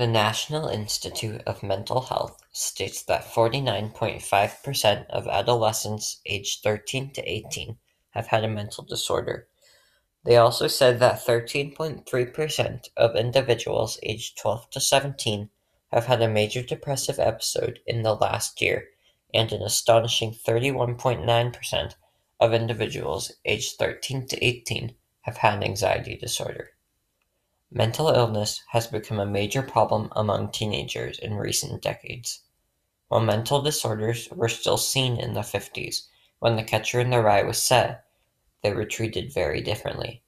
The National Institute of Mental Health states that 49.5% of adolescents aged 13 to 18 have had a mental disorder. They also said that 13.3% of individuals aged 12 to 17 have had a major depressive episode in the last year, and an astonishing 31.9% of individuals aged 13 to 18 have had an anxiety disorder. Mental illness has become a major problem among teenagers in recent decades. While mental disorders were still seen in the 50s, when The Catcher in the Rye was set, they were treated very differently.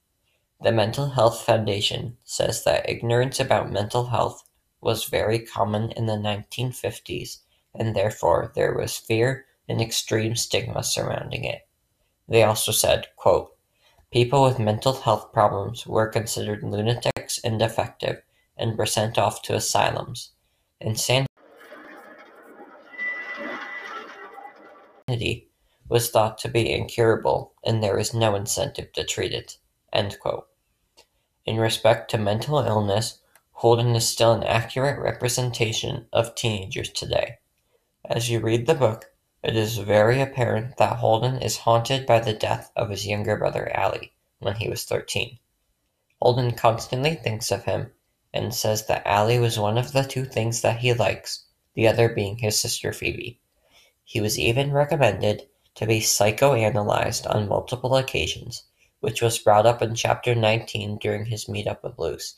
The Mental Health Foundation says that ignorance about mental health was very common in the 1950s, and therefore there was fear and extreme stigma surrounding it. They also said, quote, People with mental health problems were considered lunatics and defective and were sent off to asylums. Insanity was thought to be incurable and there was no incentive to treat it. In respect to mental illness, Holden is still an accurate representation of teenagers today. As you read the book, it is very apparent that Holden is haunted by the death of his younger brother Allie when he was 13. Holden constantly thinks of him and says that Allie was one of the two things that he likes, the other being his sister Phoebe. He was even recommended to be psychoanalyzed on multiple occasions, which was brought up in chapter 19 during his meetup with Luce.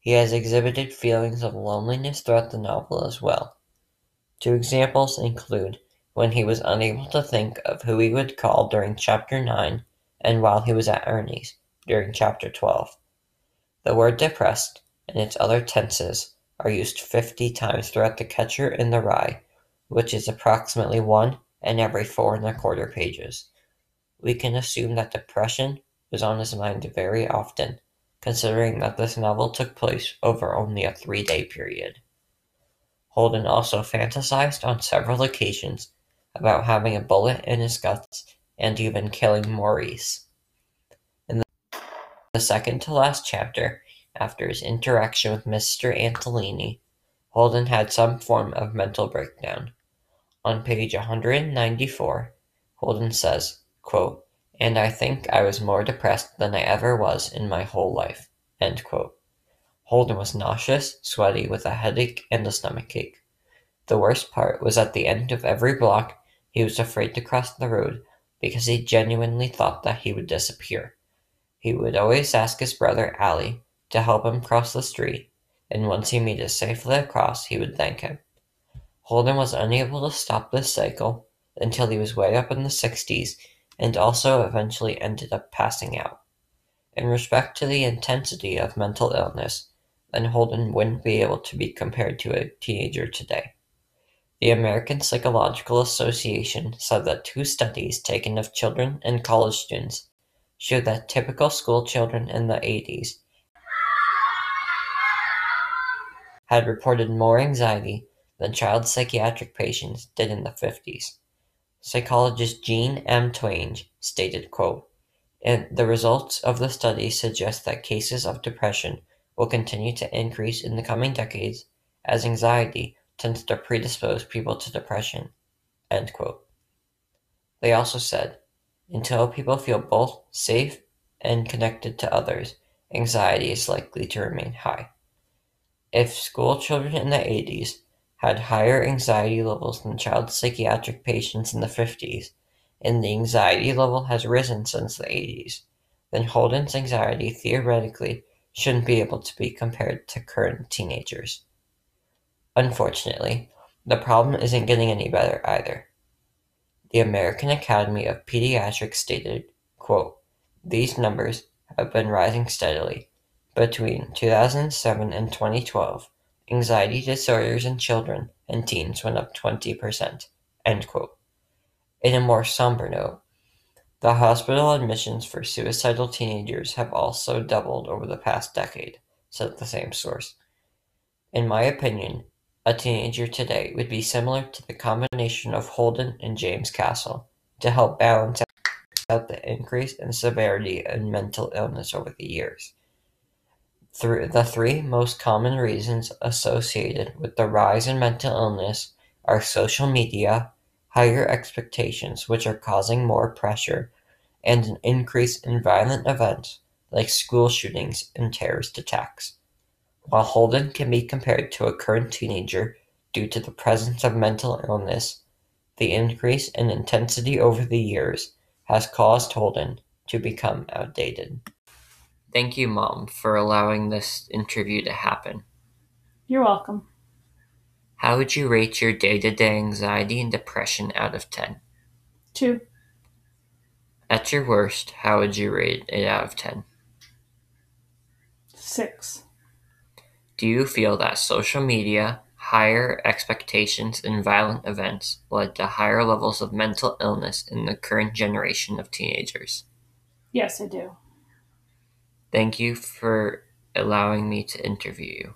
He has exhibited feelings of loneliness throughout the novel as well. Two examples include when he was unable to think of who he would call during Chapter 9 and while he was at Ernie's during Chapter 12. The word depressed and its other tenses are used 50 times throughout The Catcher in the Rye, which is approximately one in every four and a quarter pages. We can assume that depression was on his mind very often, considering that this novel took place over only a three day period. Holden also fantasized on several occasions about having a bullet in his guts and even killing Maurice. The second to last chapter, after his interaction with Mr. Antolini, Holden had some form of mental breakdown. On page 194, Holden says, quote, And I think I was more depressed than I ever was in my whole life. End quote. Holden was nauseous, sweaty, with a headache and a stomach ache. The worst part was at the end of every block he was afraid to cross the road because he genuinely thought that he would disappear. He would always ask his brother Allie to help him cross the street, and once he made it safely across, he would thank him. Holden was unable to stop this cycle until he was way up in the 60s and also eventually ended up passing out. In respect to the intensity of mental illness, then Holden wouldn't be able to be compared to a teenager today. The American Psychological Association said that two studies taken of children and college students showed that typical school children in the 80s had reported more anxiety than child psychiatric patients did in the 50s. Psychologist Jean M. Twenge stated, quote, and the results of the study suggest that cases of depression will continue to increase in the coming decades as anxiety tends to predispose people to depression. End quote. They also said, until people feel both safe and connected to others, anxiety is likely to remain high. If school children in the 80s had higher anxiety levels than child psychiatric patients in the 50s, and the anxiety level has risen since the 80s, then Holden's anxiety theoretically shouldn't be able to be compared to current teenagers. Unfortunately, the problem isn't getting any better either. The American Academy of Pediatrics stated, quote, These numbers have been rising steadily. Between 2007 and 2012, anxiety disorders in children and teens went up 20%. End quote. In a more somber note, the hospital admissions for suicidal teenagers have also doubled over the past decade, said the same source. In my opinion, a teenager today would be similar to the combination of Holden and James Castle to help balance out the increase in severity in mental illness over the years. Through The three most common reasons associated with the rise in mental illness are social media, higher expectations which are causing more pressure, and an increase in violent events like school shootings and terrorist attacks. While Holden can be compared to a current teenager due to the presence of mental illness, the increase in intensity over the years has caused Holden to become outdated. Thank you, Mom, for allowing this interview to happen. You're welcome. How would you rate your day to day anxiety and depression out of 10? Two. At your worst, how would you rate it out of 10? Six. Do you feel that social media, higher expectations, and violent events led to higher levels of mental illness in the current generation of teenagers? Yes, I do. Thank you for allowing me to interview you.